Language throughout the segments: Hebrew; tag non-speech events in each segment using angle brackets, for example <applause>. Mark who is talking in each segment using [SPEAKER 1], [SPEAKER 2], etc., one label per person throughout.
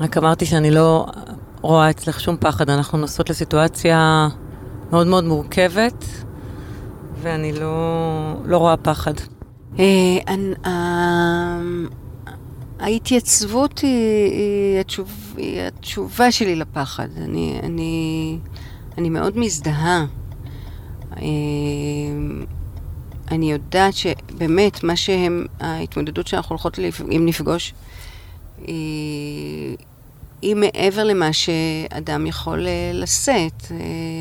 [SPEAKER 1] רק אמרתי שאני לא רואה אצלך שום פחד, אנחנו נוסעות לסיטואציה מאוד מאוד מורכבת, ואני לא, לא רואה פחד.
[SPEAKER 2] אה, אני- ה- ההתייצבות היא, היא, התשוב, היא התשובה שלי לפחד. אני, אני, אני מאוד מזדהה. אה, אני יודעת שבאמת, מה שהם, ההתמודדות שאנחנו הולכות, אם נפגוש, היא, היא מעבר למה שאדם יכול אה, לשאת. אה,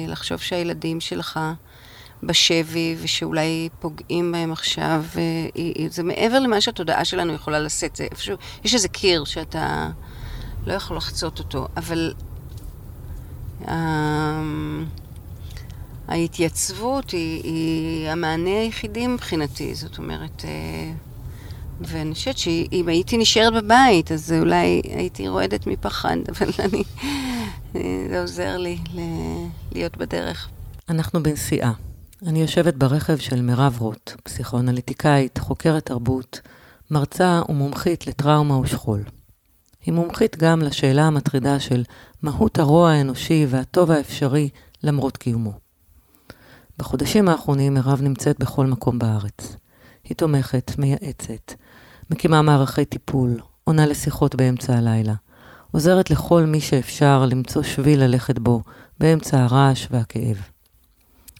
[SPEAKER 2] לחשוב שהילדים שלך בשבי, ושאולי פוגעים בהם עכשיו, אה, זה מעבר למה שהתודעה שלנו יכולה לשאת. זה איפשהו, יש איזה קיר שאתה לא יכול לחצות אותו, אבל... אמ, ההתייצבות היא, היא המענה היחידי מבחינתי, זאת אומרת, אה, ואני חושבת שאם הייתי נשארת בבית, אז אולי הייתי רועדת מפחד, <laughs> אבל אני, אה, זה עוזר לי ל- להיות בדרך.
[SPEAKER 1] אנחנו בנסיעה. אני יושבת ברכב של מירב רוט, פסיכואנליטיקאית, חוקרת תרבות, מרצה ומומחית לטראומה ושכול. היא מומחית גם לשאלה המטרידה של מהות הרוע האנושי והטוב האפשרי למרות קיומו. בחודשים האחרונים מירב נמצאת בכל מקום בארץ. היא תומכת, מייעצת, מקימה מערכי טיפול, עונה לשיחות באמצע הלילה, עוזרת לכל מי שאפשר למצוא שביל ללכת בו באמצע הרעש והכאב.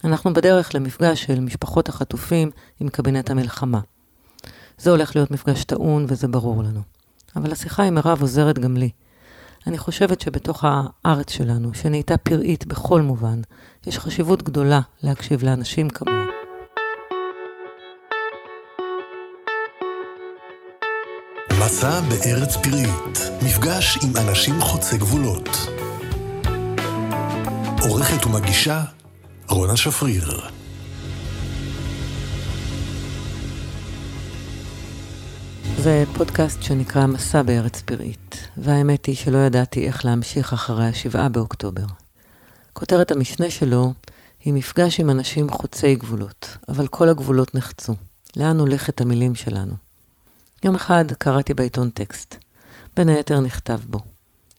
[SPEAKER 1] אנחנו בדרך למפגש של משפחות החטופים עם קבינט המלחמה. זה הולך להיות מפגש טעון וזה ברור לנו. אבל השיחה עם מירב עוזרת גם לי. אני חושבת שבתוך הארץ שלנו, שנהייתה פראית בכל מובן, יש חשיבות גדולה להקשיב לאנשים כמוה.
[SPEAKER 3] מסע בארץ פראית, מפגש עם אנשים חוצי גבולות. עורכת ומגישה, רונה שפריר.
[SPEAKER 1] זה פודקאסט שנקרא מסע בארץ פראית, והאמת היא שלא ידעתי איך להמשיך אחרי השבעה באוקטובר. כותרת המשנה שלו היא מפגש עם אנשים חוצי גבולות, אבל כל הגבולות נחצו. לאן הולכת המילים שלנו? יום אחד קראתי בעיתון טקסט. בין היתר נכתב בו,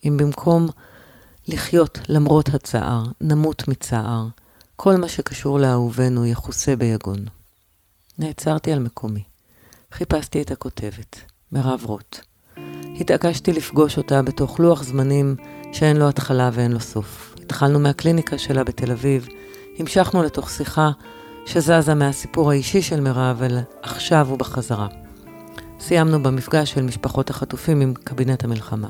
[SPEAKER 1] אם במקום לחיות למרות הצער, נמות מצער, כל מה שקשור לאהובנו יכוסה ביגון. נעצרתי על מקומי. חיפשתי את הכותבת, מירב רוט. התעקשתי לפגוש אותה בתוך לוח זמנים שאין לו התחלה ואין לו סוף. התחלנו מהקליניקה שלה בתל אביב, המשכנו לתוך שיחה שזזה מהסיפור האישי של מירב אל עכשיו ובחזרה. סיימנו במפגש של משפחות החטופים עם קבינט המלחמה.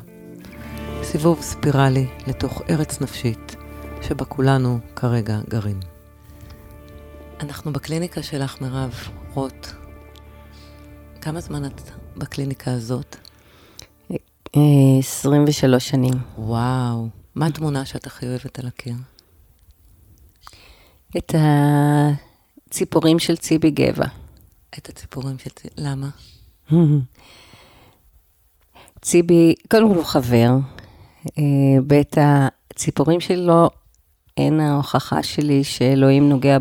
[SPEAKER 1] סיבוב ספירלי לתוך ארץ נפשית, שבה כולנו כרגע גרים. אנחנו בקליניקה שלך, מירב רוט. כמה זמן את בקליניקה הזאת?
[SPEAKER 2] אה, 23 שנים.
[SPEAKER 1] וואו, מה התמונה שאת הכי אוהבת על הקיר?
[SPEAKER 2] את הציפורים של ציבי גבע.
[SPEAKER 1] את הציפורים של... צי- למה?
[SPEAKER 2] ציבי, קודם כל הוא חבר, אה, בית הציפורים שלו, אין ההוכחה שלי שאלוהים נוגע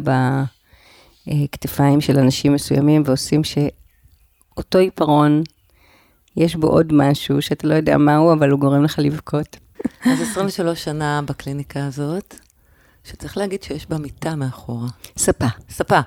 [SPEAKER 2] בכתפיים של אנשים מסוימים ועושים שאותו עיפרון, יש בו עוד משהו שאתה לא יודע מהו, אבל הוא גורם לך לבכות.
[SPEAKER 1] אז 23 שנה בקליניקה הזאת, שצריך להגיד שיש בה מיטה מאחורה.
[SPEAKER 2] ספה.
[SPEAKER 1] ספה.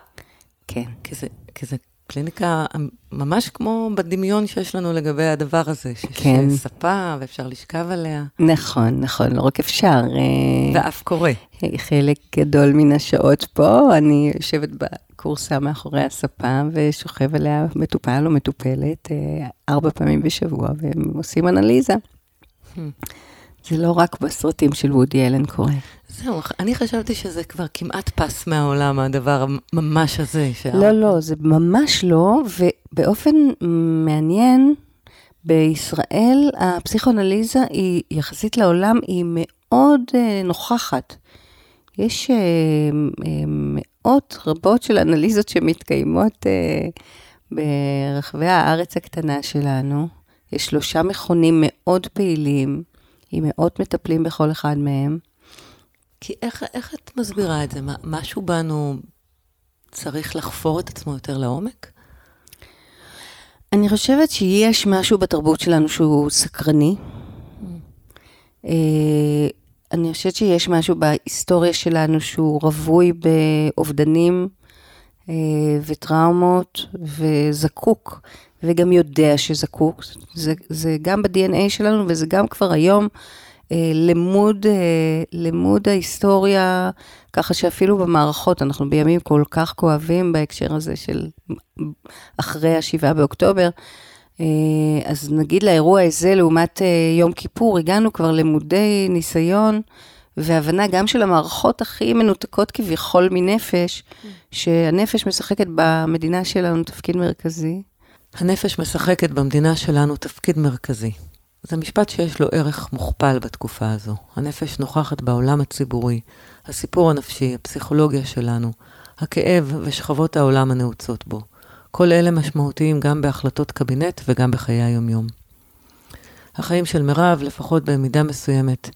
[SPEAKER 2] כן.
[SPEAKER 1] כי זה, כי זה קליניקה ממש כמו בדמיון שיש לנו לגבי הדבר הזה, שיש
[SPEAKER 2] כן.
[SPEAKER 1] ספה ואפשר לשכב עליה,
[SPEAKER 2] נכון, נכון, לא רק אפשר. אה,
[SPEAKER 1] ואף קורה.
[SPEAKER 2] חלק גדול מן השעות פה, אני יושבת בקורסה מאחורי הספה ושוכב עליה מטופל או מטופלת אה, ארבע פעמים בשבוע, והם עושים אנליזה. זה לא רק בסרטים של וודי אלן קורה.
[SPEAKER 1] זהו, אני חשבתי שזה כבר כמעט פס מהעולם, הדבר הממש הזה. שה...
[SPEAKER 2] לא, לא, זה ממש לא, ובאופן מעניין, בישראל הפסיכואנליזה היא, יחסית לעולם, היא מאוד אה, נוכחת. יש אה, אה, מאות רבות של אנליזות שמתקיימות אה, ברחבי הארץ הקטנה שלנו. יש שלושה מכונים מאוד פעילים, עם מאות מטפלים בכל אחד מהם.
[SPEAKER 1] כי איך, איך את מסבירה את זה? מה, משהו בנו צריך לחפור את עצמו יותר לעומק?
[SPEAKER 2] אני חושבת שיש משהו בתרבות שלנו שהוא סקרני, אה, אני חושבת שיש משהו בהיסטוריה שלנו שהוא רווי באובדנים וטראומות וזקוק, וגם יודע שזקוק. זה, זה גם ב-DNA שלנו וזה גם כבר היום אה, לימוד, אה, לימוד ההיסטוריה, ככה שאפילו במערכות, אנחנו בימים כל כך כואבים בהקשר הזה של אחרי השבעה באוקטובר, אה, אז נגיד לאירוע הזה, לעומת יום כיפור, הגענו כבר למודי ניסיון והבנה גם של המערכות הכי מנותקות כביכול מנפש, שהנפש משחקת במדינה שלנו תפקיד מרכזי.
[SPEAKER 1] הנפש משחקת במדינה שלנו תפקיד מרכזי. זה משפט שיש לו ערך מוכפל בתקופה הזו. הנפש נוכחת בעולם הציבורי, הסיפור הנפשי, הפסיכולוגיה שלנו, הכאב ושכבות העולם הנעוצות בו. כל אלה משמעותיים גם בהחלטות קבינט וגם בחיי היומיום. החיים של מירב, לפחות במידה מסוימת,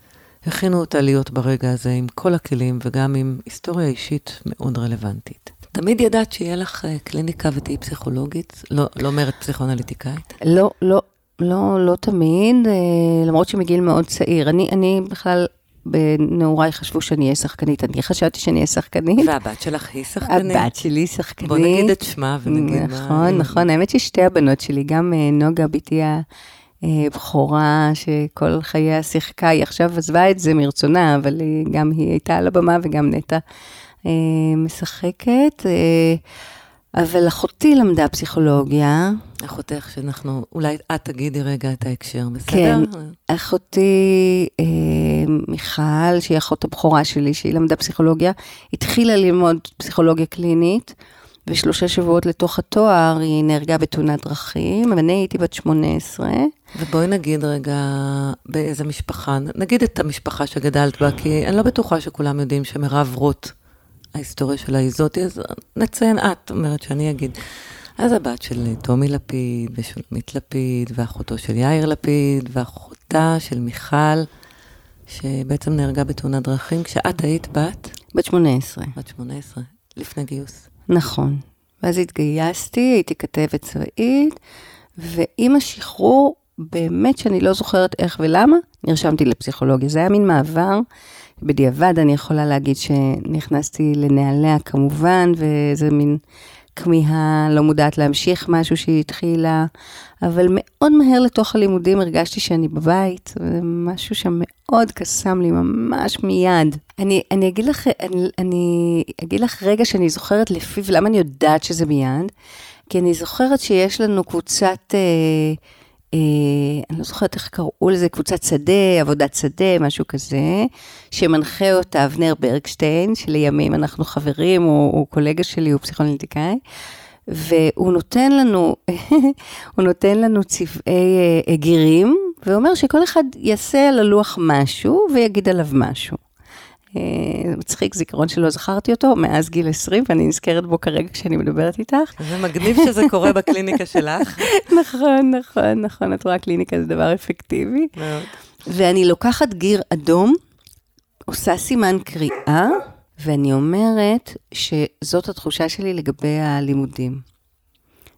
[SPEAKER 1] הכינו אותה להיות ברגע הזה עם כל הכלים וגם עם היסטוריה אישית מאוד רלוונטית. תמיד ידעת שיהיה לך אה, קליניקה ותהיי פסיכולוגית? לא, לא אומרת פסיכואנליטיקאית?
[SPEAKER 2] לא, לא, לא, לא תמיד, אה, למרות שמגיל מאוד צעיר. אני, אני בכלל, בנעוריי חשבו שאני אהיה שחקנית, אני חשבתי שאני אהיה שחקנית.
[SPEAKER 1] והבת שלך היא שחקנית?
[SPEAKER 2] הבת שלי שחקנית.
[SPEAKER 1] בוא נגיד את שמה ונגיד
[SPEAKER 2] נכון, מה... נכון, נכון, האמת ששתי הבנות שלי, גם אה, נוגה, בתי הבכורה, שכל חייה שיחקה, היא עכשיו עזבה את זה מרצונה, אבל גם היא הייתה על הבמה וגם נטע אה, משחקת. אבל אחותי למדה פסיכולוגיה.
[SPEAKER 1] אחותך, שאנחנו, אולי את תגידי רגע את ההקשר, בסדר?
[SPEAKER 2] כן, אחותי אה, מיכל, שהיא אחות הבכורה שלי, שהיא למדה פסיכולוגיה, התחילה ללמוד פסיכולוגיה קלינית, ושלושה שבועות לתוך התואר היא נהרגה בתאונת דרכים, ואני הייתי בת 18.
[SPEAKER 1] ובואי נגיד רגע באיזה משפחה, נגיד את המשפחה שגדלת בה, כי אני לא בטוחה שכולם יודעים שמירב רוט ההיסטוריה שלה היא זאתי, אז נציין את, אומרת שאני אגיד. אז הבת של טומי לפיד, ושולמית לפיד, ואחותו של יאיר לפיד, ואחותה של מיכל, שבעצם נהרגה בתאונת דרכים, כשאת היית בת?
[SPEAKER 2] בת 18.
[SPEAKER 1] בת 18, לפני גיוס.
[SPEAKER 2] נכון. ואז התגייסתי, הייתי כתבת צבאית, ועם השחרור, באמת שאני לא זוכרת איך ולמה, נרשמתי לפסיכולוגיה. זה היה מין מעבר. בדיעבד אני יכולה להגיד שנכנסתי לנעליה כמובן, וזה מין כמיהה לא מודעת להמשיך משהו שהיא התחילה, אבל מאוד מהר לתוך הלימודים הרגשתי שאני בבית, ומשהו שם מאוד קסם לי ממש מיד. אני, אני, אגיד לך, אני, אני אגיד לך רגע שאני זוכרת לפיו, למה אני יודעת שזה מיד? כי אני זוכרת שיש לנו קבוצת... אה, אה, אני לא זוכרת איך קראו לזה, קבוצת שדה, עבודת שדה, משהו כזה, שמנחה אותה אבנר ברגשטיין, שלימים אנחנו חברים, הוא, הוא קולגה שלי, הוא פסיכואנליטיקאי, והוא נותן לנו, <laughs> הוא נותן לנו צבעי אה, גירים, ואומר שכל אחד יעשה על הלוח משהו ויגיד עליו משהו. אה, מצחיק, זיכרון שלא זכרתי אותו מאז גיל 20, ואני נזכרת בו כרגע כשאני מדברת איתך.
[SPEAKER 1] זה מגניב שזה קורה בקליניקה שלך. <laughs>
[SPEAKER 2] נכון, נכון, נכון, את רואה, קליניקה זה דבר אפקטיבי. מאוד. ואני לוקחת גיר אדום, עושה סימן קריאה, ואני אומרת שזאת התחושה שלי לגבי הלימודים.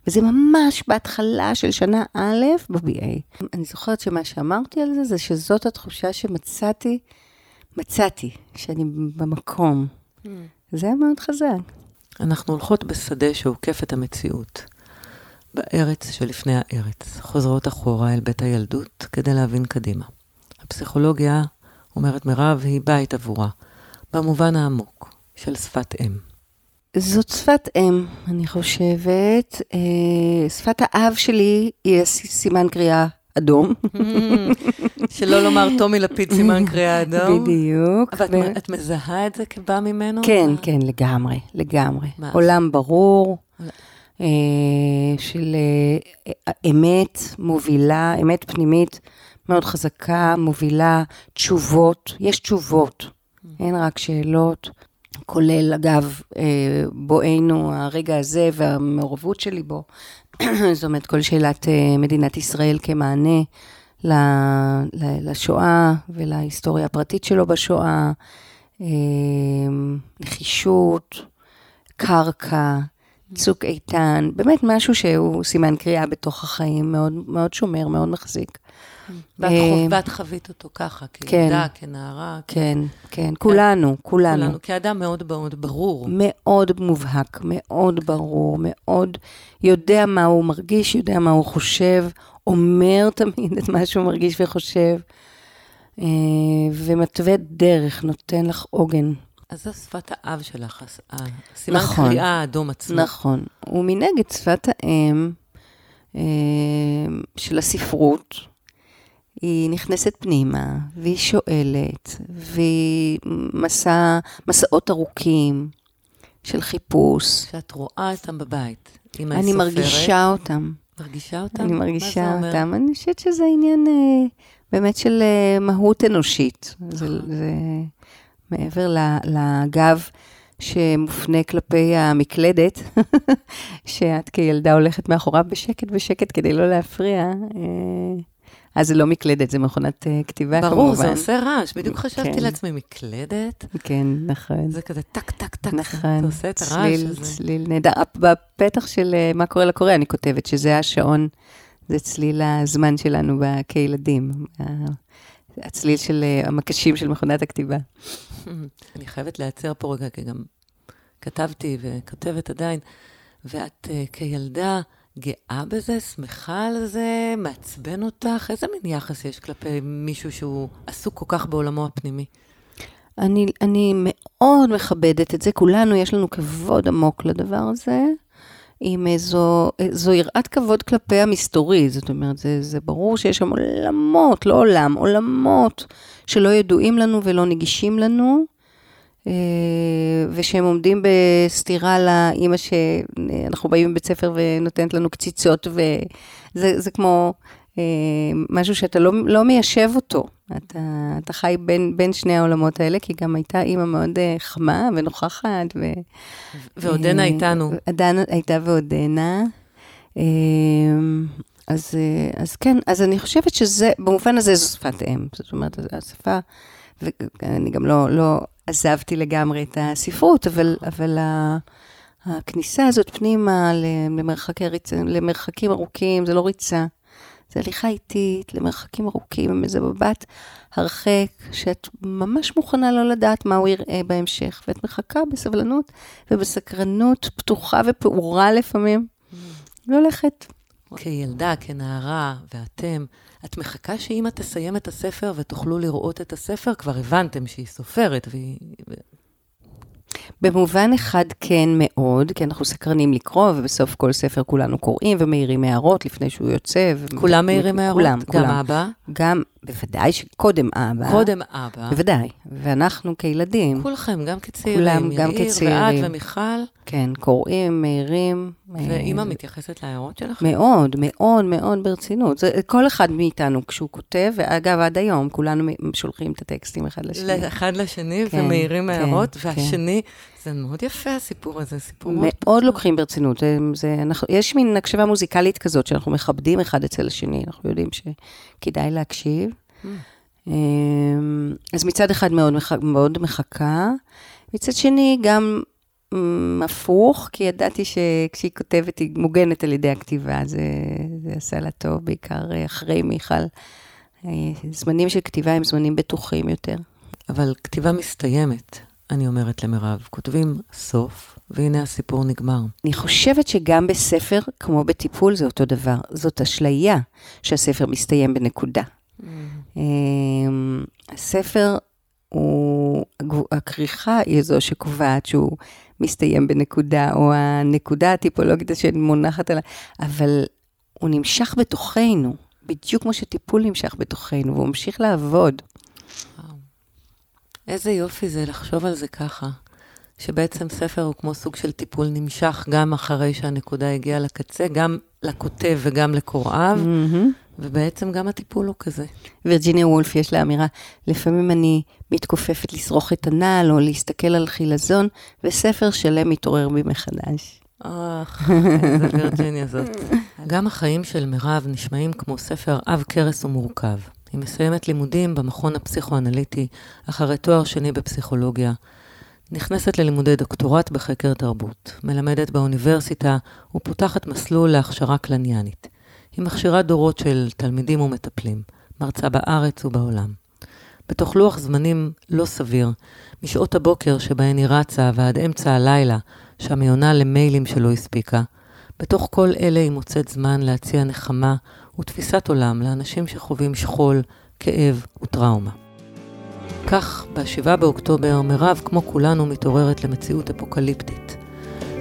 [SPEAKER 2] וזה ממש בהתחלה של שנה א' ב-BA. אני זוכרת שמה שאמרתי על זה, זה שזאת התחושה שמצאתי מצאתי שאני במקום. Mm. זה היה מאוד חזק.
[SPEAKER 1] אנחנו הולכות בשדה שעוקף את המציאות. בארץ שלפני הארץ, חוזרות אחורה אל בית הילדות כדי להבין קדימה. הפסיכולוגיה, אומרת מירב, היא בית עבורה, במובן העמוק של שפת אם.
[SPEAKER 2] זאת שפת אם, אני חושבת. אה, שפת האב שלי היא סימן קריאה אדום. <laughs>
[SPEAKER 1] שלא לומר טומי לפיד סימן קריאה אדום.
[SPEAKER 2] בדיוק.
[SPEAKER 1] אבל ו... את מזהה את זה כבא ממנו?
[SPEAKER 2] כן? כן, לגמרי, לגמרי. מה? עולם ברור, אה, של אה, אמת מובילה, אמת פנימית מאוד חזקה, מובילה תשובות, יש תשובות, אין רק שאלות. כולל, אגב, אה, בואנו, הרגע הזה והמעורבות שלי בו, <clears throat> זאת אומרת, כל שאלת אה, מדינת ישראל כמענה לשואה ולהיסטוריה הפרטית שלו בשואה, אה, נחישות, קרקע, צוק איתן, באמת משהו שהוא סימן קריאה בתוך החיים, מאוד, מאוד שומר, מאוד מחזיק.
[SPEAKER 1] ואת,
[SPEAKER 2] אה,
[SPEAKER 1] ואת חווית אותו ככה,
[SPEAKER 2] כן.
[SPEAKER 1] כילדה, כנערה. כ-
[SPEAKER 2] כן, כן, כולנו, כולנו.
[SPEAKER 1] כולנו. כאדם מאוד מאוד ברור.
[SPEAKER 2] מאוד מובהק, מאוד ברור, מאוד יודע מה הוא מרגיש, יודע מה הוא חושב, אומר תמיד את מה שהוא מרגיש וחושב, אה, ומתווה דרך, נותן לך עוגן.
[SPEAKER 1] אז זו שפת האב שלך, הס- הסימן
[SPEAKER 2] נכון.
[SPEAKER 1] קריאה האדום עצמו.
[SPEAKER 2] נכון. ומנגד שפת האם אה, של הספרות, היא נכנסת פנימה, והיא שואלת, והיא מסע, מסעות ארוכים של חיפוש.
[SPEAKER 1] שאת רואה אותם בבית. אם
[SPEAKER 2] אני מרגישה אותם.
[SPEAKER 1] מרגישה אותם?
[SPEAKER 2] אני מרגישה
[SPEAKER 1] אומר?
[SPEAKER 2] אותם. אני חושבת שזה עניין אה, באמת של אה, מהות אנושית. זה,
[SPEAKER 1] נכון.
[SPEAKER 2] זה מעבר לגב שמופנה כלפי המקלדת, <laughs> שאת כילדה הולכת מאחוריו בשקט בשקט כדי לא להפריע. אז זה לא מקלדת, זה מכונת אה, כתיבה כמובן.
[SPEAKER 1] ברור, זה עושה רעש. בדיוק חשבתי
[SPEAKER 2] כן.
[SPEAKER 1] לעצמי, מקלדת?
[SPEAKER 2] כן, נכון.
[SPEAKER 1] זה כזה טק, טק, טק.
[SPEAKER 2] נכון,
[SPEAKER 1] זה עושה את הרעש
[SPEAKER 2] צליל,
[SPEAKER 1] הזה.
[SPEAKER 2] צליל נהדר. בפתח של אה, מה קורה לקורא, אני כותבת שזה השעון, זה צליל הזמן שלנו כילדים. הצליל של אה, המקשים של מכונת הכתיבה. <laughs>
[SPEAKER 1] אני חייבת להיעצר פה רגע, כי גם כתבתי וכותבת עדיין, ואת אה, כילדה גאה בזה, שמחה על זה, מעצבן אותך? איזה מין יחס יש כלפי מישהו שהוא עסוק כל כך בעולמו הפנימי?
[SPEAKER 2] אני, אני מאוד מכבדת את זה, כולנו יש לנו כבוד עמוק לדבר הזה, עם איזו, איזו יראת כבוד כלפי המסתורי, זאת אומרת, זה, זה ברור שיש שם עולמות, לא עולם, עולמות שלא ידועים לנו ולא נגישים לנו, אה, ושהם עומדים בסתירה לאימא שאנחנו באים מבית ספר ונותנת לנו קציצות, וזה זה כמו אה, משהו שאתה לא, לא מיישב אותו. אתה, אתה חי בין, בין שני העולמות האלה, כי גם הייתה אימא מאוד אה, חמה ונוכחת. ו,
[SPEAKER 1] ועודנה
[SPEAKER 2] אה,
[SPEAKER 1] איתנו.
[SPEAKER 2] עדנה הייתה ועודנה. אה, אז, אה, אז כן, אז אני חושבת שזה, במובן הזה זו שפת אם. זאת אומרת, השפה, ואני גם לא, לא עזבתי לגמרי את הספרות, אבל, אבל ה- הכניסה הזאת פנימה למרחקי ריצה, למרחקים ארוכים, זה לא ריצה. זה הליכה איטית למרחקים ארוכים, עם איזה מבט הרחק, שאת ממש מוכנה לא לדעת מה הוא יראה בהמשך, ואת מחכה בסבלנות ובסקרנות פתוחה ופעורה לפעמים, והולכת.
[SPEAKER 1] כילדה, כנערה, ואתם, את מחכה שאמא תסיים את הספר ותוכלו לראות את הספר? כבר הבנתם שהיא סופרת, והיא...
[SPEAKER 2] במובן אחד כן מאוד, כי אנחנו סקרנים לקרוא, ובסוף כל ספר כולנו קוראים ומעירים הערות לפני שהוא יוצא. ו-
[SPEAKER 1] כולם מעירים הערות?
[SPEAKER 2] כולם,
[SPEAKER 1] גם
[SPEAKER 2] כולם.
[SPEAKER 1] אבא?
[SPEAKER 2] גם, בוודאי שקודם אבא.
[SPEAKER 1] קודם אבא.
[SPEAKER 2] בוודאי. ואנחנו כילדים,
[SPEAKER 1] כולכם, גם כצעירים.
[SPEAKER 2] כולם, גם
[SPEAKER 1] יאיר
[SPEAKER 2] כצעירים.
[SPEAKER 1] ואת ומיכל.
[SPEAKER 2] כן, קוראים, מעירים.
[SPEAKER 1] ואימא
[SPEAKER 2] אה,
[SPEAKER 1] מתייחסת להערות שלך?
[SPEAKER 2] מאוד, מאוד, מאוד ברצינות. זה כל אחד מאיתנו כשהוא כותב, ואגב, עד היום, כולנו שולחים את הטקסטים אחד לשני.
[SPEAKER 1] אחד לשני,
[SPEAKER 2] כן,
[SPEAKER 1] ומעירים
[SPEAKER 2] כן,
[SPEAKER 1] הערות,
[SPEAKER 2] כן.
[SPEAKER 1] והשני, זה מאוד יפה הסיפור הזה, סיפור מאוד...
[SPEAKER 2] מאוד לוקחים ברצינות. זה, זה, אנחנו, יש מין הקשבה מוזיקלית כזאת, שאנחנו מכבדים אחד אצל השני, אנחנו יודעים שכדאי להקשיב.
[SPEAKER 1] Mm.
[SPEAKER 2] אמ, אז מצד אחד מאוד, מח- מאוד מחכה, מצד שני גם אמ, הפוך, כי ידעתי שכשהיא כותבת היא מוגנת על ידי הכתיבה, זה, זה עשה לה טוב, בעיקר אחרי מיכל. אה, זמנים של כתיבה הם זמנים בטוחים יותר.
[SPEAKER 1] אבל כתיבה מסתיימת, אני אומרת למירב. כותבים סוף, והנה הסיפור נגמר.
[SPEAKER 2] אני חושבת שגם בספר, כמו בטיפול, זה אותו דבר. זאת אשליה שהספר מסתיים בנקודה. אמ, הספר הוא, הכריכה היא זו שקובעת שהוא מסתיים בנקודה, או הנקודה הטיפולוגית שמונחת עליו, אבל הוא נמשך בתוכנו, בדיוק כמו שטיפול נמשך בתוכנו, והוא ממשיך לעבוד.
[SPEAKER 1] איזה יופי זה לחשוב על זה ככה, שבעצם ספר הוא כמו סוג של טיפול נמשך גם אחרי שהנקודה הגיעה לקצה, גם לכותב וגם לקוראיו,
[SPEAKER 2] מהמם.
[SPEAKER 1] ובעצם גם הטיפול הוא כזה.
[SPEAKER 2] וירג'יניה וולף יש לה אמירה, לפעמים אני מתכופפת לשרוך את הנעל או להסתכל על חילזון, וספר שלם מתעורר בי מחדש.
[SPEAKER 1] אך, איזה וירג'יניה זאת. גם החיים של מירב נשמעים כמו ספר עב כרס ומורכב. היא מסיימת לימודים במכון הפסיכואנליטי, אחרי תואר שני בפסיכולוגיה. נכנסת ללימודי דוקטורט בחקר תרבות, מלמדת באוניברסיטה ופותחת מסלול להכשרה קלניאנית. היא מכשירה דורות של תלמידים ומטפלים, מרצה בארץ ובעולם. בתוך לוח זמנים לא סביר, משעות הבוקר שבהן היא רצה ועד אמצע הלילה, שם היא עונה למיילים שלא הספיקה, בתוך כל אלה היא מוצאת זמן להציע נחמה ותפיסת עולם לאנשים שחווים שכול, כאב וטראומה. כך, ב-7 באוקטובר, מירב, כמו כולנו, מתעוררת למציאות אפוקליפטית.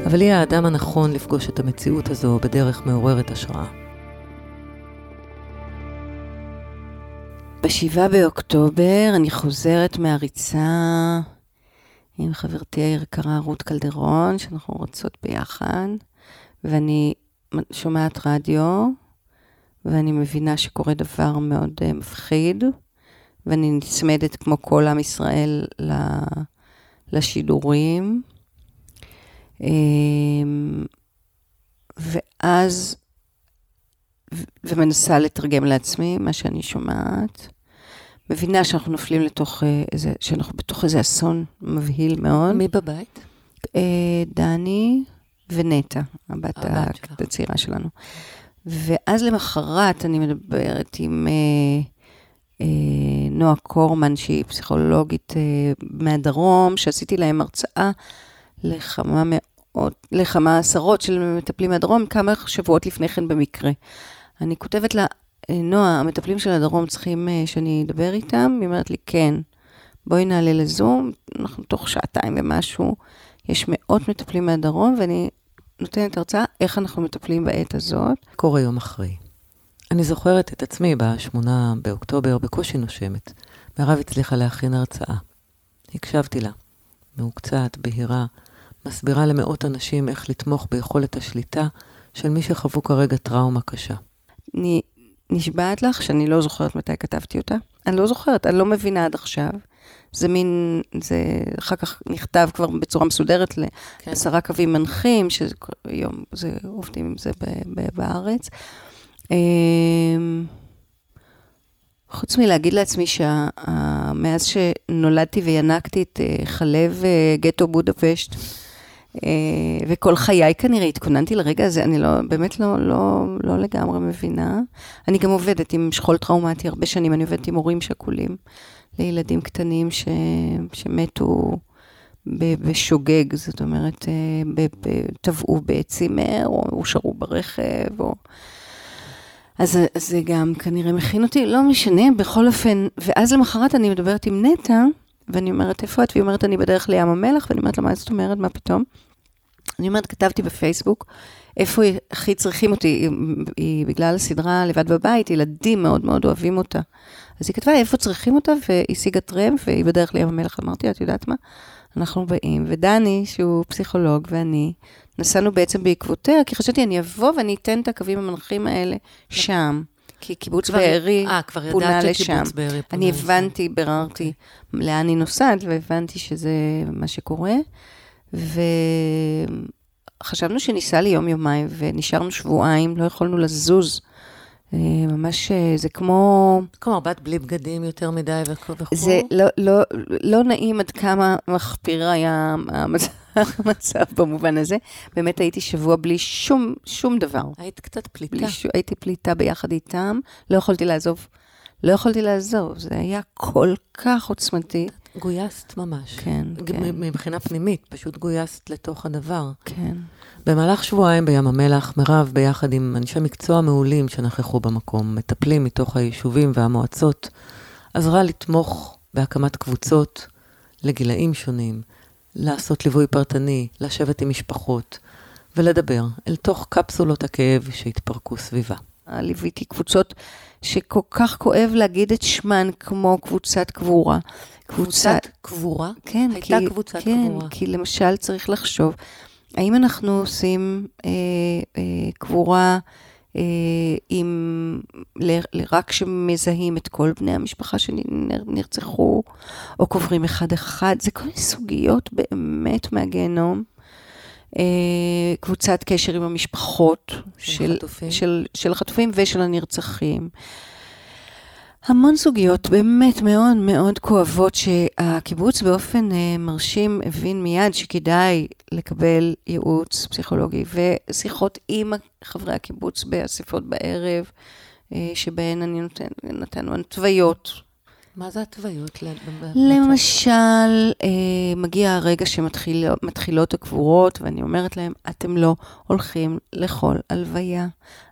[SPEAKER 1] אבל היא האדם הנכון לפגוש את המציאות הזו בדרך מעוררת השראה.
[SPEAKER 2] ב-7 באוקטובר אני חוזרת מהריצה עם חברתי היקרה רות קלדרון, שאנחנו רוצות ביחד, ואני שומעת רדיו, ואני מבינה שקורה דבר מאוד uh, מפחיד, ואני נצמדת כמו כל עם ישראל לשידורים. אמ, ואז, ומנסה לתרגם לעצמי מה שאני שומעת. מבינה שאנחנו נופלים לתוך אה, איזה, שאנחנו בתוך איזה אסון מבהיל מאוד.
[SPEAKER 1] מי בבית?
[SPEAKER 2] אה, דני ונטע, הבת הצעירה שלנו. ואז למחרת אני מדברת עם אה, אה, נועה קורמן, שהיא פסיכולוגית אה, מהדרום, שעשיתי להם הרצאה לכמה מאות, לכמה עשרות של מטפלים מהדרום, כמה שבועות לפני כן במקרה. אני כותבת לה, אה, נועה, המטפלים של הדרום צריכים אה, שאני אדבר איתם? היא אומרת לי, כן. בואי נעלה לזום, אנחנו תוך שעתיים ומשהו, יש מאות מטפלים מהדרום, ואני נותנת הרצאה איך אנחנו מטפלים בעת הזאת.
[SPEAKER 1] קורה יום אחרי. אני זוכרת את עצמי בשמונה באוקטובר בקושי נושמת. מירב הצליחה להכין הרצאה. הקשבתי לה, מהוקצעת, בהירה, מסבירה למאות אנשים איך לתמוך ביכולת השליטה של מי שחוו כרגע טראומה קשה.
[SPEAKER 2] אני נשבעת לך שאני לא זוכרת מתי כתבתי אותה. אני לא זוכרת, אני לא מבינה עד עכשיו. זה מין, זה אחר כך נכתב כבר בצורה מסודרת כן. לעשרה כן. קווים מנחים, שהיום זה, עובדים עם זה ב, ב, בארץ. אמ, חוץ מלהגיד לעצמי שמאז שנולדתי וינקתי את אה, חלב אה, גטו בודפשט, אה, וכל חיי כנראה התכוננתי לרגע הזה, אני לא, באמת לא, לא, לא לגמרי מבינה. אני גם עובדת עם שכול טראומטי הרבה שנים, אני עובדת עם הורים שכולים לילדים קטנים ש, שמתו בשוגג, זאת אומרת, טבעו בצימר, או הושארו ברכב, או... אז זה גם כנראה מכין אותי, לא משנה, בכל אופן, ואז למחרת אני מדברת עם נטע, ואני אומרת, איפה את? והיא אומרת, אני בדרך לים המלח, ואני אומרת לה, מה זאת אומרת, מה פתאום? אני אומרת, כתבתי בפייסבוק, איפה הכי צריכים אותי, היא, היא בגלל הסדרה לבד בבית, ילדים מאוד מאוד אוהבים אותה. אז היא כתבה, איפה צריכים אותה, והשיגה טרמפ, והיא בדרך לים המלח. אמרתי, את יודעת מה? אנחנו באים, ודני, שהוא פסיכולוג, ואני, נסענו בעצם בעקבותיה, כי חשבתי, אני אבוא ואני אתן את הקווים המנחים האלה שם. כי קיבוץ בארי
[SPEAKER 1] אה, פונה לשם. בארי פונה
[SPEAKER 2] אני הבנתי, ביררתי okay. אוקיי. לאן היא נוסעת, והבנתי שזה מה שקורה. וחשבנו שניסע לי יום-יומיים, ונשארנו שבועיים, לא יכולנו לזוז. אה, ממש, אה, זה כמו...
[SPEAKER 1] כמו בת בלי בגדים יותר מדי וכו'.
[SPEAKER 2] זה לא, לא, לא נעים עד כמה מחפיר היה <laughs> המצב במובן הזה. באמת הייתי שבוע בלי שום, שום דבר.
[SPEAKER 1] היית קצת פליטה.
[SPEAKER 2] ש... הייתי פליטה ביחד איתם, לא יכולתי לעזוב. לא יכולתי לעזוב, זה היה כל כך עוצמתי.
[SPEAKER 1] גויסת ממש.
[SPEAKER 2] כן, כן.
[SPEAKER 1] מבחינה פנימית, פשוט גויסת לתוך הדבר.
[SPEAKER 2] כן.
[SPEAKER 1] במהלך שבועיים בים המלח, מירב ביחד עם אנשי מקצוע מעולים שנכחו במקום, מטפלים מתוך היישובים והמועצות, עזרה לתמוך בהקמת קבוצות לגילאים שונים, לעשות ליווי פרטני, לשבת עם משפחות ולדבר אל תוך קפסולות הכאב שהתפרקו סביבה.
[SPEAKER 2] ליוויתי קבוצות שכל כך כואב להגיד את שמן, כמו קבוצת קבורה.
[SPEAKER 1] קבוצת קבורה?
[SPEAKER 2] כן.
[SPEAKER 1] הייתה כי, קבוצת
[SPEAKER 2] כן,
[SPEAKER 1] קבורה.
[SPEAKER 2] כי למשל צריך לחשוב, האם אנחנו עושים אה, אה, קבורה אה, עם, ל, רק כשמזהים את כל בני המשפחה שנרצחו, או קוברים אחד-אחד? זה כל מיני סוגיות באמת מהגיהנום. אה, קבוצת קשר עם המשפחות של, של, של, של החטופים ושל הנרצחים. המון סוגיות באמת מאוד מאוד כואבות שהקיבוץ באופן uh, מרשים הבין מיד שכדאי לקבל ייעוץ פסיכולוגי ושיחות עם חברי הקיבוץ באספות בערב, uh, שבהן אני נותן, נתנו התוויות.
[SPEAKER 1] מה זה התוויות?
[SPEAKER 2] למשל, uh, מגיע הרגע שמתחילות הקבורות, ואני אומרת להם, אתם לא הולכים לכל הלוויה.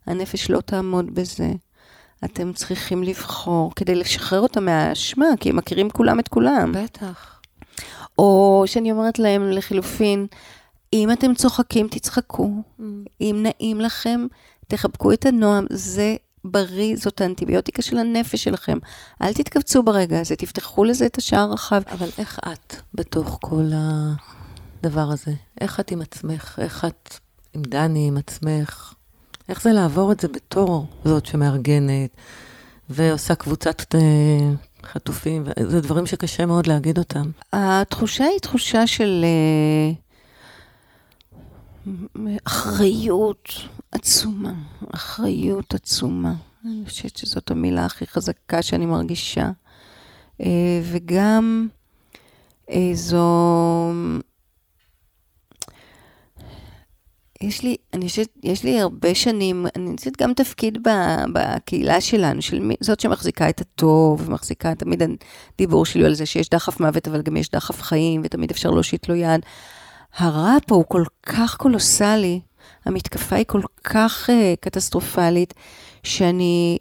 [SPEAKER 2] הנפש לא תעמוד בזה. אתם צריכים לבחור כדי לשחרר אותם מהאשמה, כי הם מכירים כולם את כולם.
[SPEAKER 1] בטח.
[SPEAKER 2] או שאני אומרת להם לחילופין, אם אתם צוחקים, תצחקו. Mm. אם נעים לכם, תחבקו את הנועם. זה בריא, זאת האנטיביוטיקה של הנפש שלכם. אל תתכווצו ברגע הזה, תפתחו לזה את השער הרחב.
[SPEAKER 1] אבל איך את בתוך כל הדבר הזה? איך את עם עצמך? איך את עם דני, עם עצמך? איך זה לעבור את זה בתור זאת שמארגנת ועושה קבוצת אה, חטופים? זה דברים שקשה מאוד להגיד אותם.
[SPEAKER 2] התחושה היא תחושה של אה, אחריות עצומה, אחריות עצומה. אני חושבת שזאת המילה הכי חזקה שאני מרגישה. אה, וגם זו יש לי, אני חושבת, יש לי הרבה שנים, אני חושבת גם תפקיד בקהילה שלנו, של מי, זאת שמחזיקה את הטוב, ומחזיקה תמיד הדיבור שלי על זה שיש דחף מוות, אבל גם יש דחף חיים, ותמיד אפשר להושיט לו יד. הרע פה הוא כל כך קולוסלי, המתקפה היא כל כך uh, קטסטרופלית, שאני,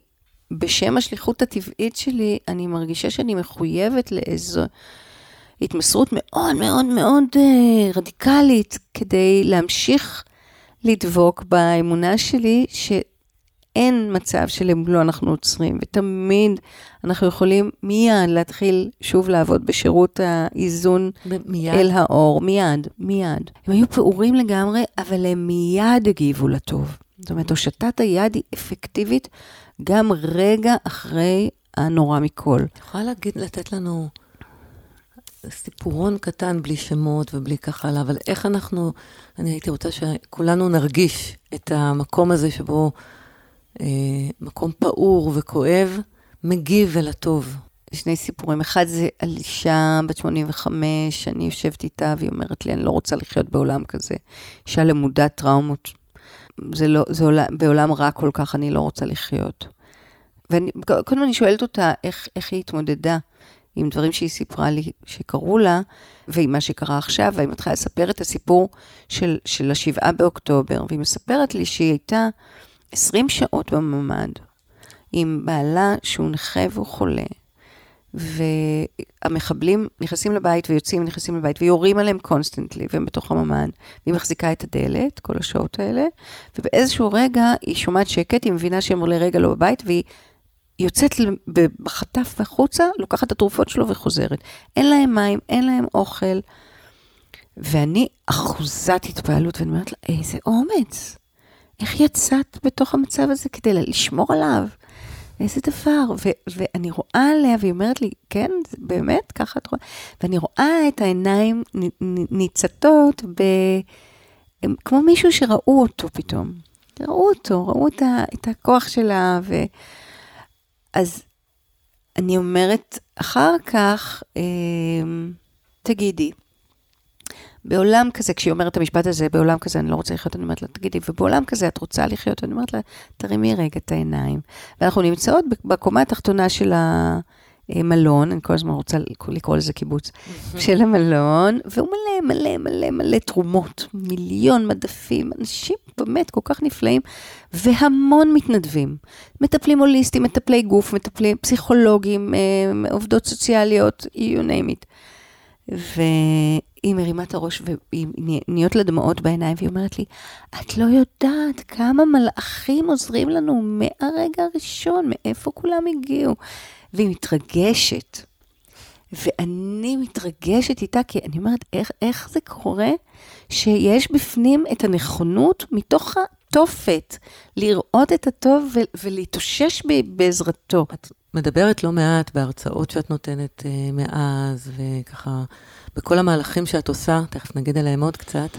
[SPEAKER 2] בשם השליחות הטבעית שלי, אני מרגישה שאני מחויבת לאיזו התמסרות מאוד מאוד מאוד uh, רדיקלית, כדי להמשיך לדבוק באמונה שלי שאין מצב שלמולו אנחנו עוצרים, ותמיד אנחנו יכולים מיד להתחיל שוב לעבוד בשירות האיזון מיד. אל האור, מיד, מיד. הם היו פעורים לגמרי, אבל הם מיד הגיבו לטוב. זאת אומרת, הושטת היד היא אפקטיבית גם רגע אחרי הנורא מכל.
[SPEAKER 1] יכולה להגיד, לתת לנו סיפורון קטן, בלי שמות ובלי ככה הלאה, אבל איך אנחנו, אני הייתי רוצה שכולנו נרגיש את המקום הזה שבו מקום פעור וכואב, מגיב אל הטוב.
[SPEAKER 2] שני סיפורים. אחד זה על אישה בת 85, אני יושבת איתה והיא אומרת לי, אני לא רוצה לחיות בעולם כזה. אישה למודת טראומות. זה לא, זה עולם, בעולם רע כל כך, אני לא רוצה לחיות. וקודם אני שואלת אותה איך, איך היא התמודדה. עם דברים שהיא סיפרה לי שקרו לה, ועם מה שקרה עכשיו, והיא מתחילה לספר את הסיפור של, של השבעה באוקטובר, והיא מספרת לי שהיא הייתה 20 שעות בממ"ד, עם בעלה שהוא נכה והוא חולה, והמחבלים נכנסים לבית ויוצאים, נכנסים לבית, ויורים עליהם constantly, והם בתוך הממ"ד, והיא מחזיקה את הדלת, כל השעות האלה, ובאיזשהו רגע היא שומעת שקט, היא מבינה שהם כרגע לא בבית, והיא יוצאת בחטף החוצה, לוקחת את התרופות שלו וחוזרת. אין להם מים, אין להם אוכל. ואני אחוזת התפעלות, ואני אומרת לה, איזה אומץ. איך יצאת בתוך המצב הזה כדי לשמור עליו? איזה דבר. ו- ואני רואה עליה, והיא אומרת לי, כן, באמת, ככה את רואה? ואני רואה את העיניים ניצתות ב... כמו מישהו שראו אותו פתאום. ראו אותו, ראו את, ה- את הכוח שלה, ו... אז אני אומרת, אחר כך, אה, תגידי, בעולם כזה, כשהיא אומרת את המשפט הזה, בעולם כזה אני לא רוצה לחיות, אני אומרת לה, תגידי, ובעולם כזה את רוצה לחיות? אני אומרת לה, תרימי רגע את העיניים. ואנחנו נמצאות בקומה התחתונה של ה... מלון, אני כל הזמן רוצה לקרוא לזה קיבוץ, של המלון, והוא מלא, מלא, מלא, מלא תרומות, מיליון מדפים, אנשים באמת כל כך נפלאים, והמון מתנדבים. מטפלים הוליסטים, מטפלי גוף, מטפלים פסיכולוגים, אה, עובדות סוציאליות, you name it. והיא מרימה את הראש ונהיות לה דמעות בעיניים, והיא אומרת לי, את לא יודעת כמה מלאכים עוזרים לנו מהרגע הראשון, מאיפה כולם הגיעו. והיא מתרגשת. ואני מתרגשת איתה, כי אני אומרת, איך, איך זה קורה שיש בפנים את הנכונות מתוך התופת, לראות את הטוב ולהתאושש בעזרתו.
[SPEAKER 1] את מדברת לא מעט בהרצאות שאת נותנת uh, מאז, וככה, בכל המהלכים שאת עושה, תכף נגיד עליהם עוד קצת,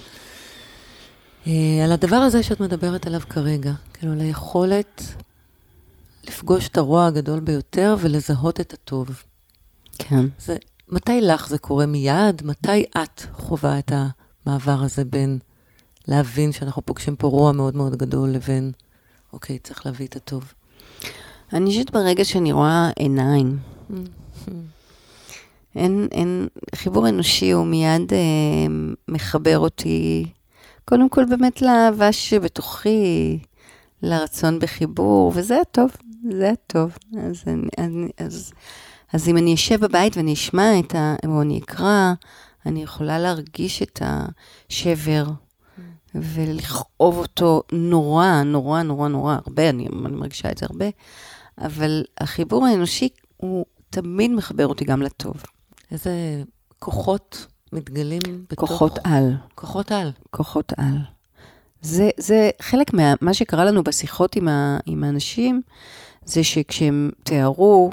[SPEAKER 1] uh, על הדבר הזה שאת מדברת עליו כרגע, כאילו, על היכולת לפגוש את הרוע הגדול ביותר ולזהות את הטוב.
[SPEAKER 2] כן.
[SPEAKER 1] זה, מתי לך זה קורה מיד? מתי את חווה את המעבר הזה בין להבין שאנחנו פוגשים פה רוע מאוד מאוד גדול לבין, אוקיי, צריך להביא את הטוב?
[SPEAKER 2] אני חושבת ברגע שאני רואה עיניים. אין, אין, חיבור אנושי הוא מיד אה, מחבר אותי, קודם כל באמת לאהבה שבתוכי, לרצון בחיבור, וזה הטוב, זה הטוב. אז, אני, אני, אז, אז אם אני אשב בבית ואני אשמע את ה... או אני אקרא, אני יכולה להרגיש את השבר ולכאוב אותו נורא, נורא, נורא, נורא, הרבה, אני, אני מרגישה את זה הרבה, אבל החיבור האנושי הוא תמיד מחבר אותי גם לטוב.
[SPEAKER 1] איזה כוחות מתגלים בתוך...
[SPEAKER 2] כוחות על.
[SPEAKER 1] כוחות על.
[SPEAKER 2] כוחות על. זה, זה חלק מה שקרה לנו בשיחות עם, ה, עם האנשים, זה שכשהם תיארו,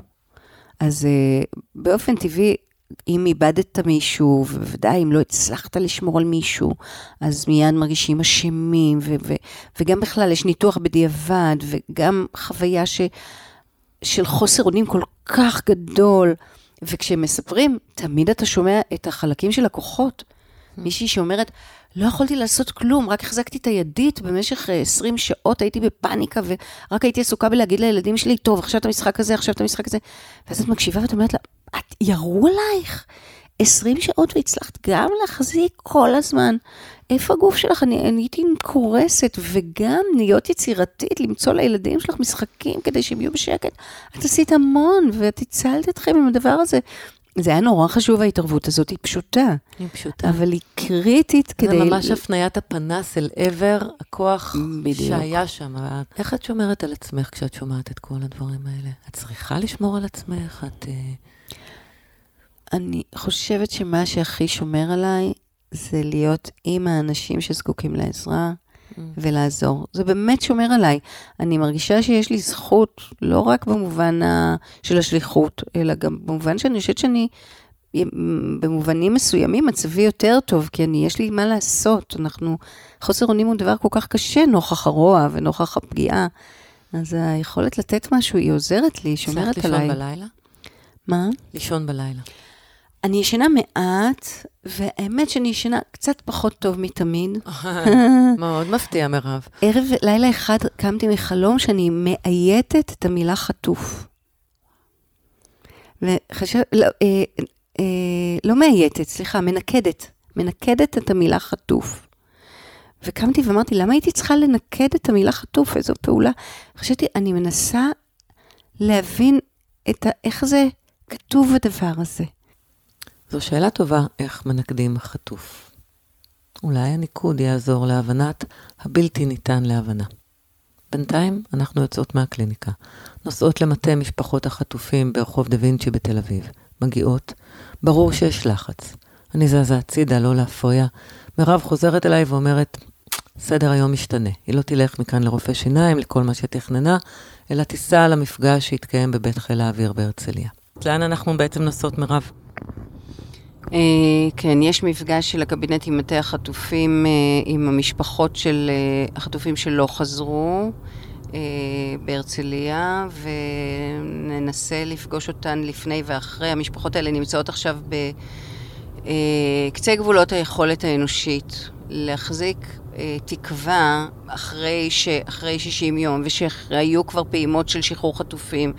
[SPEAKER 2] אז uh, באופן טבעי, אם איבדת מישהו, ובוודאי אם לא הצלחת לשמור על מישהו, אז מיד מרגישים אשמים, ו- ו- וגם בכלל יש ניתוח בדיעבד, וגם חוויה ש- של חוסר אונים כל כך גדול. וכשהם מספרים, תמיד אתה שומע את החלקים של הכוחות. מישהי שאומרת, לא יכולתי לעשות כלום, רק החזקתי את הידית במשך 20 אה, שעות, הייתי בפאניקה, ורק הייתי עסוקה בלהגיד לילדים שלי, טוב, עכשיו את המשחק הזה, עכשיו את המשחק הזה. ואז את מקשיבה ואת אומרת לה, את ירו עלייך 20 שעות והצלחת גם להחזיק כל הזמן. איפה הגוף שלך? אני, אני הייתי קורסת, וגם להיות יצירתית, למצוא לילדים שלך משחקים כדי שהם יהיו בשקט. את עשית המון, ואת הצלת אתכם עם הדבר הזה. זה היה נורא חשוב, ההתערבות הזאת, היא פשוטה.
[SPEAKER 1] היא פשוטה.
[SPEAKER 2] אבל היא קריטית כדי...
[SPEAKER 1] זה ממש הפניית הפנס אל עבר הכוח בדיוק. שהיה שם. איך את שומרת על עצמך כשאת שומעת את כל הדברים האלה? את צריכה לשמור על עצמך? את...
[SPEAKER 2] אני חושבת שמה שהכי שומר עליי זה להיות עם האנשים שזקוקים לעזרה mm. ולעזור. זה באמת שומר עליי. אני מרגישה שיש לי זכות, לא רק במובן ה... של השליחות, אלא גם במובן שאני חושבת שאני, במובנים מסוימים מצבי יותר טוב, כי אני, יש לי מה לעשות. אנחנו, חוסר אונים הוא דבר כל כך קשה נוכח הרוע ונוכח הפגיעה. אז היכולת לתת משהו, היא עוזרת לי, שומרת עליי.
[SPEAKER 1] לישון בלילה?
[SPEAKER 2] מה?
[SPEAKER 1] לישון בלילה.
[SPEAKER 2] אני ישנה מעט, והאמת שאני ישנה קצת פחות טוב מתמיד. <laughs>
[SPEAKER 1] מאוד מפתיע, מירב.
[SPEAKER 2] ערב, לילה אחד קמתי מחלום שאני מאייתת את המילה חטוף. וחשב, לא, אה, אה, לא מאייתת, סליחה, מנקדת. מנקדת את המילה חטוף. וקמתי ואמרתי, למה הייתי צריכה לנקד את המילה חטוף? איזו פעולה. חשבתי, אני מנסה להבין את ה, איך זה כתוב הדבר הזה.
[SPEAKER 1] זו שאלה טובה, איך מנקדים חטוף. אולי הניקוד יעזור להבנת הבלתי ניתן להבנה. בינתיים אנחנו יוצאות מהקליניקה, נוסעות למטה משפחות החטופים ברחוב דה וינצ'י בתל אביב. מגיעות, ברור שיש לחץ. אני זזה הצידה, לא להפריע. מירב חוזרת אליי ואומרת, סדר היום משתנה. היא לא תלך מכאן לרופא שיניים, לכל מה שתכננה, אלא תיסע למפגש שיתקיים בבית חיל האוויר בהרצליה. לאן אנחנו בעצם נוסעות, מירב?
[SPEAKER 2] אה, כן, יש מפגש של הקבינט עם מטה החטופים, אה, עם המשפחות של אה, החטופים שלא חזרו בהרצליה, וננסה לפגוש אותן לפני ואחרי. המשפחות האלה נמצאות עכשיו בקצה גבולות היכולת האנושית להחזיק תקווה אחרי, ש, אחרי 60 יום, ושהיו כבר פעימות של שחרור חטופים.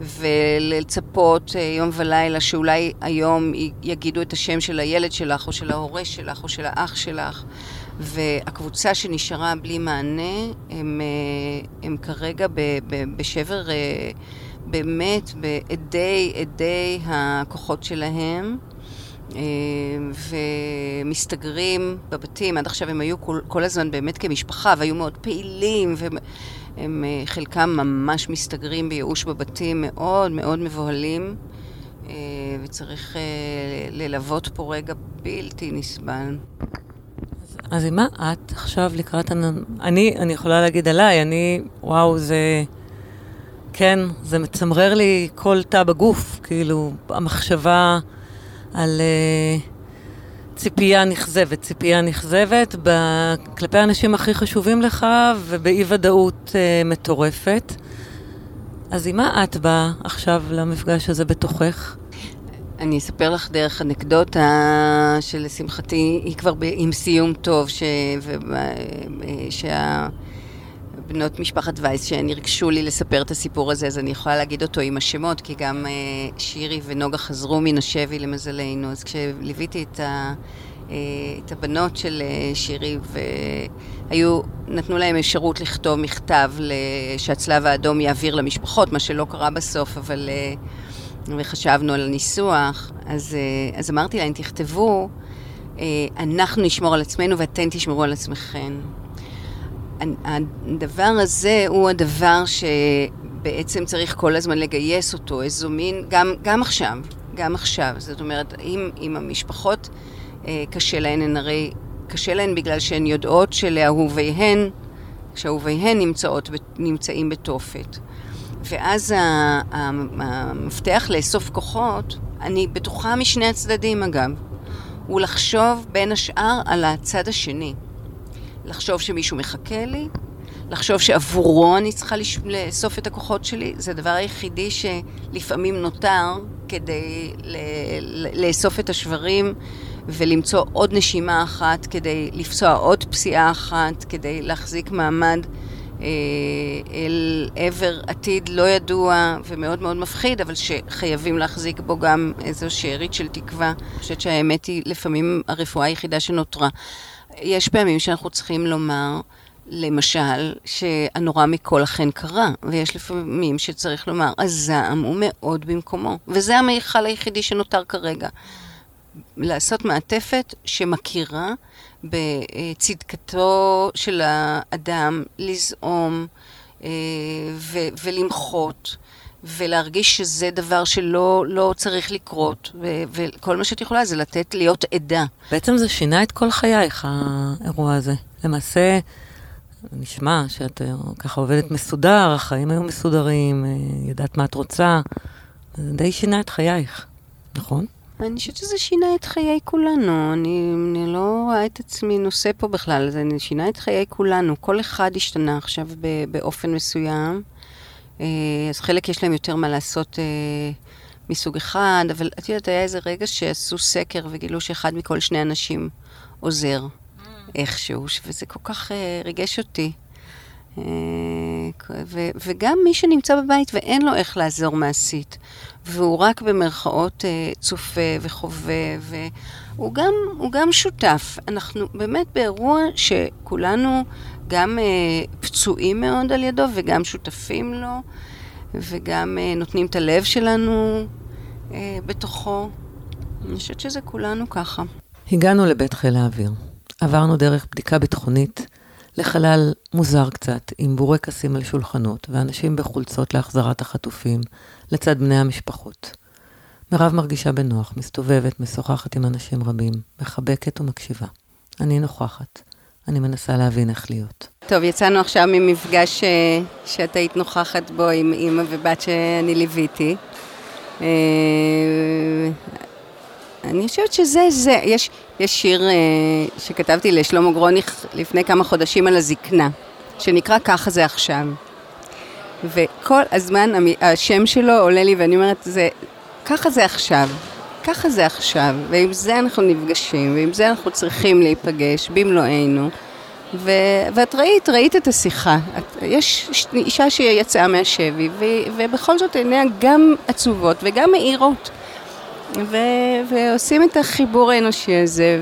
[SPEAKER 2] ולצפות אה, יום ולילה שאולי היום יגידו את השם של הילד שלך, או של ההורה שלך, או של האח שלך. והקבוצה שנשארה בלי מענה, הם, אה, הם כרגע ב, ב, בשבר אה, באמת, בעדי, עדי הכוחות שלהם. ומסתגרים בבתים, עד עכשיו הם היו כל, כל הזמן באמת כמשפחה, והיו מאוד פעילים, הם אה, חלקם ממש מסתגרים בייאוש בבתים, מאוד מאוד מבוהלים, אה, וצריך אה, ללוות פה רגע בלתי נסבל.
[SPEAKER 1] אז מה את עכשיו לקראת... אני, אני יכולה להגיד עליי, אני, וואו, זה... כן, זה מצמרר לי כל תא בגוף, כאילו, המחשבה על... Uh, ציפייה נכזבת, ציפייה נכזבת ב... כלפי האנשים הכי חשובים לך ובאי ודאות uh, מטורפת. אז עם מה את באה עכשיו למפגש הזה בתוכך?
[SPEAKER 2] אני אספר לך דרך אנקדוטה שלשמחתי היא כבר ב, עם סיום טוב, ש, ו, שהבנות משפחת וייס שנרגשו לי לספר את הסיפור הזה, אז אני יכולה להגיד אותו עם השמות, כי גם uh, שירי ונוגה חזרו מן השבי למזלנו, אז כשליוויתי את, ה, uh, את הבנות של uh, שירי, והיו, נתנו להם אפשרות לכתוב מכתב שהצלב האדום יעביר למשפחות, מה שלא קרה בסוף, אבל... וחשבנו על הניסוח, אז, אה, אז אמרתי להם, תכתבו, אה, אנחנו נשמור על עצמנו ואתן תשמרו על עצמכם. הדבר הזה הוא הדבר שבעצם צריך כל הזמן לגייס אותו, איזו מין, גם, גם עכשיו, גם עכשיו. זאת אומרת, אם, אם המשפחות אה, קשה להן, הן הרי קשה להן בגלל שהן יודעות שלאהוביהן, שאהוביהן נמצאות, נמצאים בתופת. ואז המפתח לאסוף כוחות, אני בטוחה משני הצדדים אגב, הוא לחשוב בין השאר על הצד השני. לחשוב שמישהו מחכה לי, לחשוב שעבורו אני צריכה לאסוף את הכוחות שלי, זה הדבר היחידי שלפעמים נותר כדי לאסוף את השברים ולמצוא עוד נשימה אחת, כדי לפצוע עוד פסיעה אחת, כדי להחזיק מעמד. אה, אל עבר עתיד לא ידוע ומאוד מאוד מפחיד, אבל שחייבים להחזיק בו גם איזו שארית של תקווה. אני חושבת שהאמת היא לפעמים הרפואה היחידה שנותרה. יש פעמים שאנחנו צריכים לומר, למשל, שהנורא מכל אכן קרה, ויש לפעמים שצריך לומר, הזעם הוא מאוד במקומו, וזה המיכל היחידי שנותר כרגע. לעשות מעטפת שמכירה בצדקתו של האדם לזעום אה, ו- ולמחות. ולהרגיש שזה דבר שלא לא צריך לקרות, ו- וכל מה שאת יכולה זה לתת להיות עדה.
[SPEAKER 1] בעצם זה שינה את כל חייך, האירוע הזה. למעשה, נשמע שאת אה, ככה עובדת מסודר, החיים היו מסודרים, אה, ידעת מה את רוצה, זה די שינה את חייך, נכון?
[SPEAKER 2] אני חושבת שזה שינה את חיי כולנו. אני, אני לא רואה את עצמי נושא פה בכלל, זה שינה את חיי כולנו. כל אחד השתנה עכשיו באופן מסוים. אה, אז חלק יש להם יותר מה לעשות אה, מסוג אחד, אבל את יודעת, היה איזה רגע שעשו סקר וגילו שאחד מכל שני אנשים עוזר mm. איכשהו, וזה כל כך אה, ריגש אותי. ו- וגם מי שנמצא בבית ואין לו איך לעזור מעשית, והוא רק במרכאות צופה וחווה, והוא גם, גם שותף. אנחנו באמת באירוע שכולנו גם אה, פצועים מאוד על ידו וגם שותפים לו, וגם אה, נותנים את הלב שלנו בתוכו. אני חושבת שזה כולנו ככה.
[SPEAKER 1] הגענו לבית חיל האוויר. עברנו דרך בדיקה ביטחונית לחלל מוזר קצת, עם בורקסים על שולחנות, ואנשים בחולצות להחזרת החטופים, לצד בני המשפחות. מירב מרגישה בנוח, מסתובבת, משוחחת עם אנשים רבים, מחבקת ומקשיבה. אני נוכחת. אני מנסה להבין איך להיות.
[SPEAKER 2] טוב, יצאנו עכשיו ממפגש אה, שאת היית נוכחת בו עם אימא ובת שאני ליוויתי. אה, אני חושבת שזה זה. יש, יש שיר אה, שכתבתי לשלמה גרוניך לפני כמה חודשים על הזקנה, שנקרא "ככה זה עכשיו". וכל הזמן השם שלו עולה לי ואני אומרת, זה, ככה זה עכשיו, ככה זה עכשיו, ועם זה אנחנו נפגשים, ועם זה אנחנו צריכים להיפגש במלואנו. ו- ואת ראית, ראית את השיחה. את, יש אישה שיצאה מהשבי, ו- ובכל זאת עיניה גם עצובות וגם מאירות. ו- ועושים את החיבור האנושי הזה,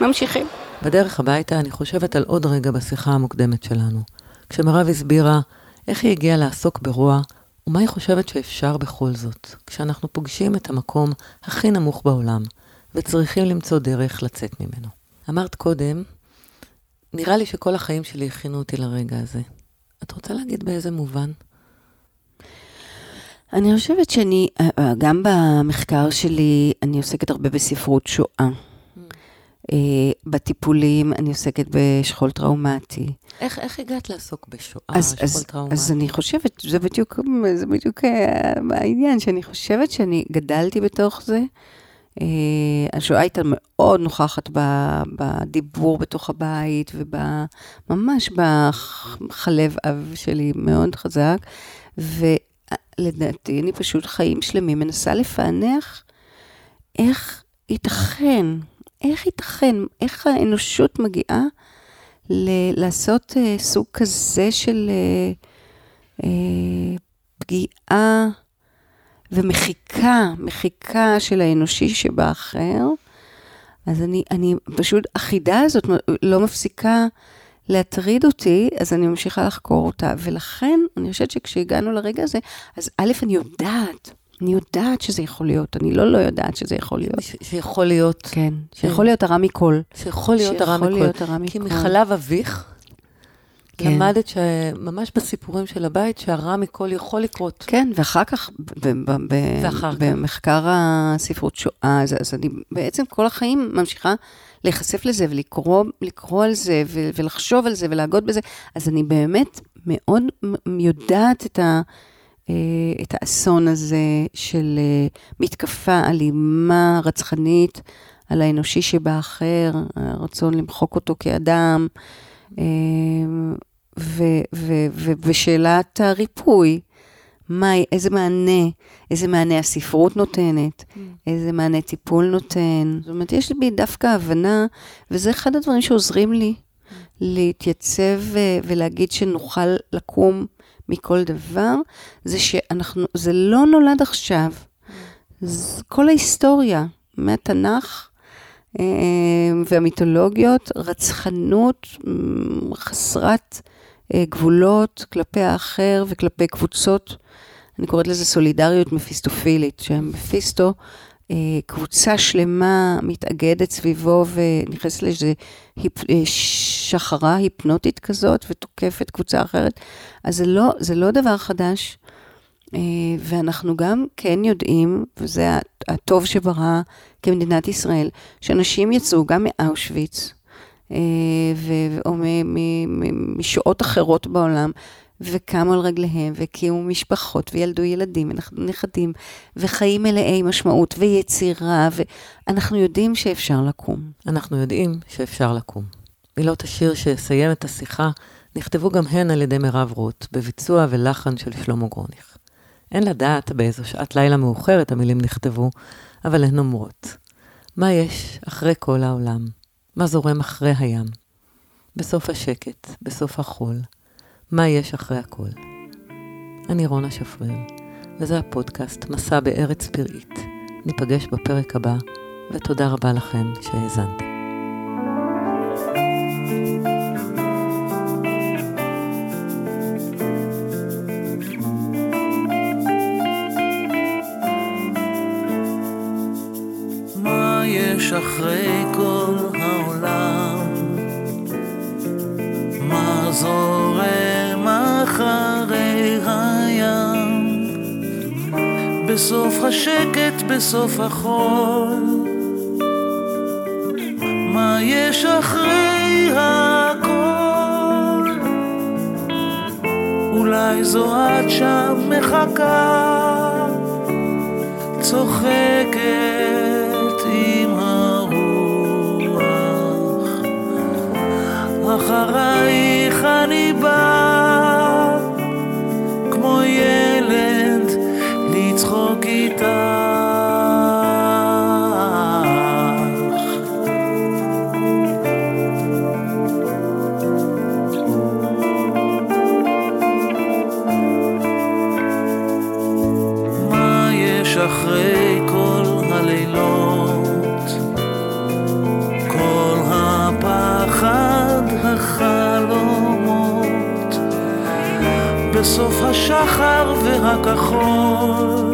[SPEAKER 2] וממשיכים.
[SPEAKER 1] בדרך הביתה אני חושבת על עוד רגע בשיחה המוקדמת שלנו. כשמירב הסבירה איך היא הגיעה לעסוק ברוע, ומה היא חושבת שאפשר בכל זאת, כשאנחנו פוגשים את המקום הכי נמוך בעולם, וצריכים למצוא דרך לצאת ממנו. אמרת קודם, נראה לי שכל החיים שלי הכינו אותי לרגע הזה. את רוצה להגיד באיזה מובן?
[SPEAKER 2] אני חושבת שאני, אה, אה, גם במחקר שלי, אני עוסקת הרבה בספרות שואה. Uh, בטיפולים אני עוסקת בשכול טראומטי.
[SPEAKER 1] איך, איך הגעת לעסוק בשואה, אז, שכול
[SPEAKER 2] אז,
[SPEAKER 1] טראומטי?
[SPEAKER 2] אז אני חושבת, זה בדיוק, זה בדיוק העניין, שאני חושבת שאני גדלתי בתוך זה. Uh, השואה הייתה מאוד נוכחת בדיבור בתוך הבית, וממש בחלב אב שלי מאוד חזק. ולדעתי, אני פשוט חיים שלמים מנסה לפענח איך ייתכן, איך ייתכן, איך האנושות מגיעה ל- לעשות uh, סוג כזה של uh, uh, פגיעה ומחיקה, מחיקה של האנושי שבאחר. אז אני, אני פשוט, החידה הזאת לא מפסיקה להטריד אותי, אז אני ממשיכה לחקור אותה. ולכן, אני חושבת שכשהגענו לרגע הזה, אז א', אני יודעת, אני יודעת שזה יכול להיות, אני לא לא יודעת שזה יכול להיות.
[SPEAKER 1] ש- שיכול להיות,
[SPEAKER 2] כן, שיכול להיות הרע מכל.
[SPEAKER 1] שיכול להיות הרע מכל.
[SPEAKER 2] להיות הרע
[SPEAKER 1] כי
[SPEAKER 2] מכל.
[SPEAKER 1] מחלב אביך,
[SPEAKER 2] כן.
[SPEAKER 1] למדת שממש בסיפורים של הבית, שהרע מכל יכול לקרות.
[SPEAKER 2] כן, ואחר כך, ב- ב- ב-
[SPEAKER 1] ואחר כך.
[SPEAKER 2] במחקר הספרות שואה, אז, אז אני בעצם כל החיים ממשיכה להיחשף לזה ולקרוא לקרוא על זה ו- ולחשוב על זה ולהגות בזה, אז אני באמת מאוד יודעת את, ה, את האסון הזה של אה, מתקפה אלימה, רצחנית, על האנושי שבאחר, הרצון למחוק אותו כאדם. אה, ושאלת הריפוי, מה, איזה מענה, איזה מענה הספרות נותנת, איזה מענה טיפול נותן. זאת אומרת, יש בי דווקא הבנה, וזה אחד הדברים שעוזרים לי להתייצב ו- ולהגיד שנוכל לקום מכל דבר, זה שאנחנו, זה לא נולד עכשיו. כל ההיסטוריה, מהתנ"ך אה, והמיתולוגיות, רצחנות חסרת אה, גבולות כלפי האחר וכלפי קבוצות, אני קוראת לזה סולידריות מפיסטופילית, שמפיסטו, קבוצה שלמה מתאגדת סביבו ונכנסת לאיזו היפ- אה, שחרה היפנוטית כזאת ותוקפת קבוצה אחרת. אז זה לא, זה לא דבר חדש. אה, ואנחנו גם כן יודעים, וזה הטוב שברא כמדינת ישראל, שאנשים יצאו גם מאושוויץ, אה, ו- או משעות אחרות בעולם, וקמו על רגליהם, והקימו משפחות, וילדו ילדים, ונכדים, וחיים מלאי משמעות, ויצירה, ואנחנו יודעים שאפשר לקום.
[SPEAKER 1] אנחנו יודעים שאפשר לקום. מילות השיר שיסיים את השיחה נכתבו גם הן על ידי מירב רוט, בביצוע ולחן של שלמה גרוניך. אין לדעת באיזו שעת לילה מאוחרת המילים נכתבו, אבל הן אומרות, מה יש אחרי כל העולם? מה זורם אחרי הים? בסוף השקט, בסוף החול, מה יש אחרי הכל? אני רונה שפריר, וזה הפודקאסט מסע בארץ פראית. ניפגש בפרק הבא, ותודה רבה לכם שהאזנתם.
[SPEAKER 4] יש אחרי כל העולם? מה זורם אחרי הים? בסוף השקט, בסוף החול. מה יש אחרי הכל? אולי זו את שם מחכה צוחקת עם הרוח, אחרייך השחר והכחול.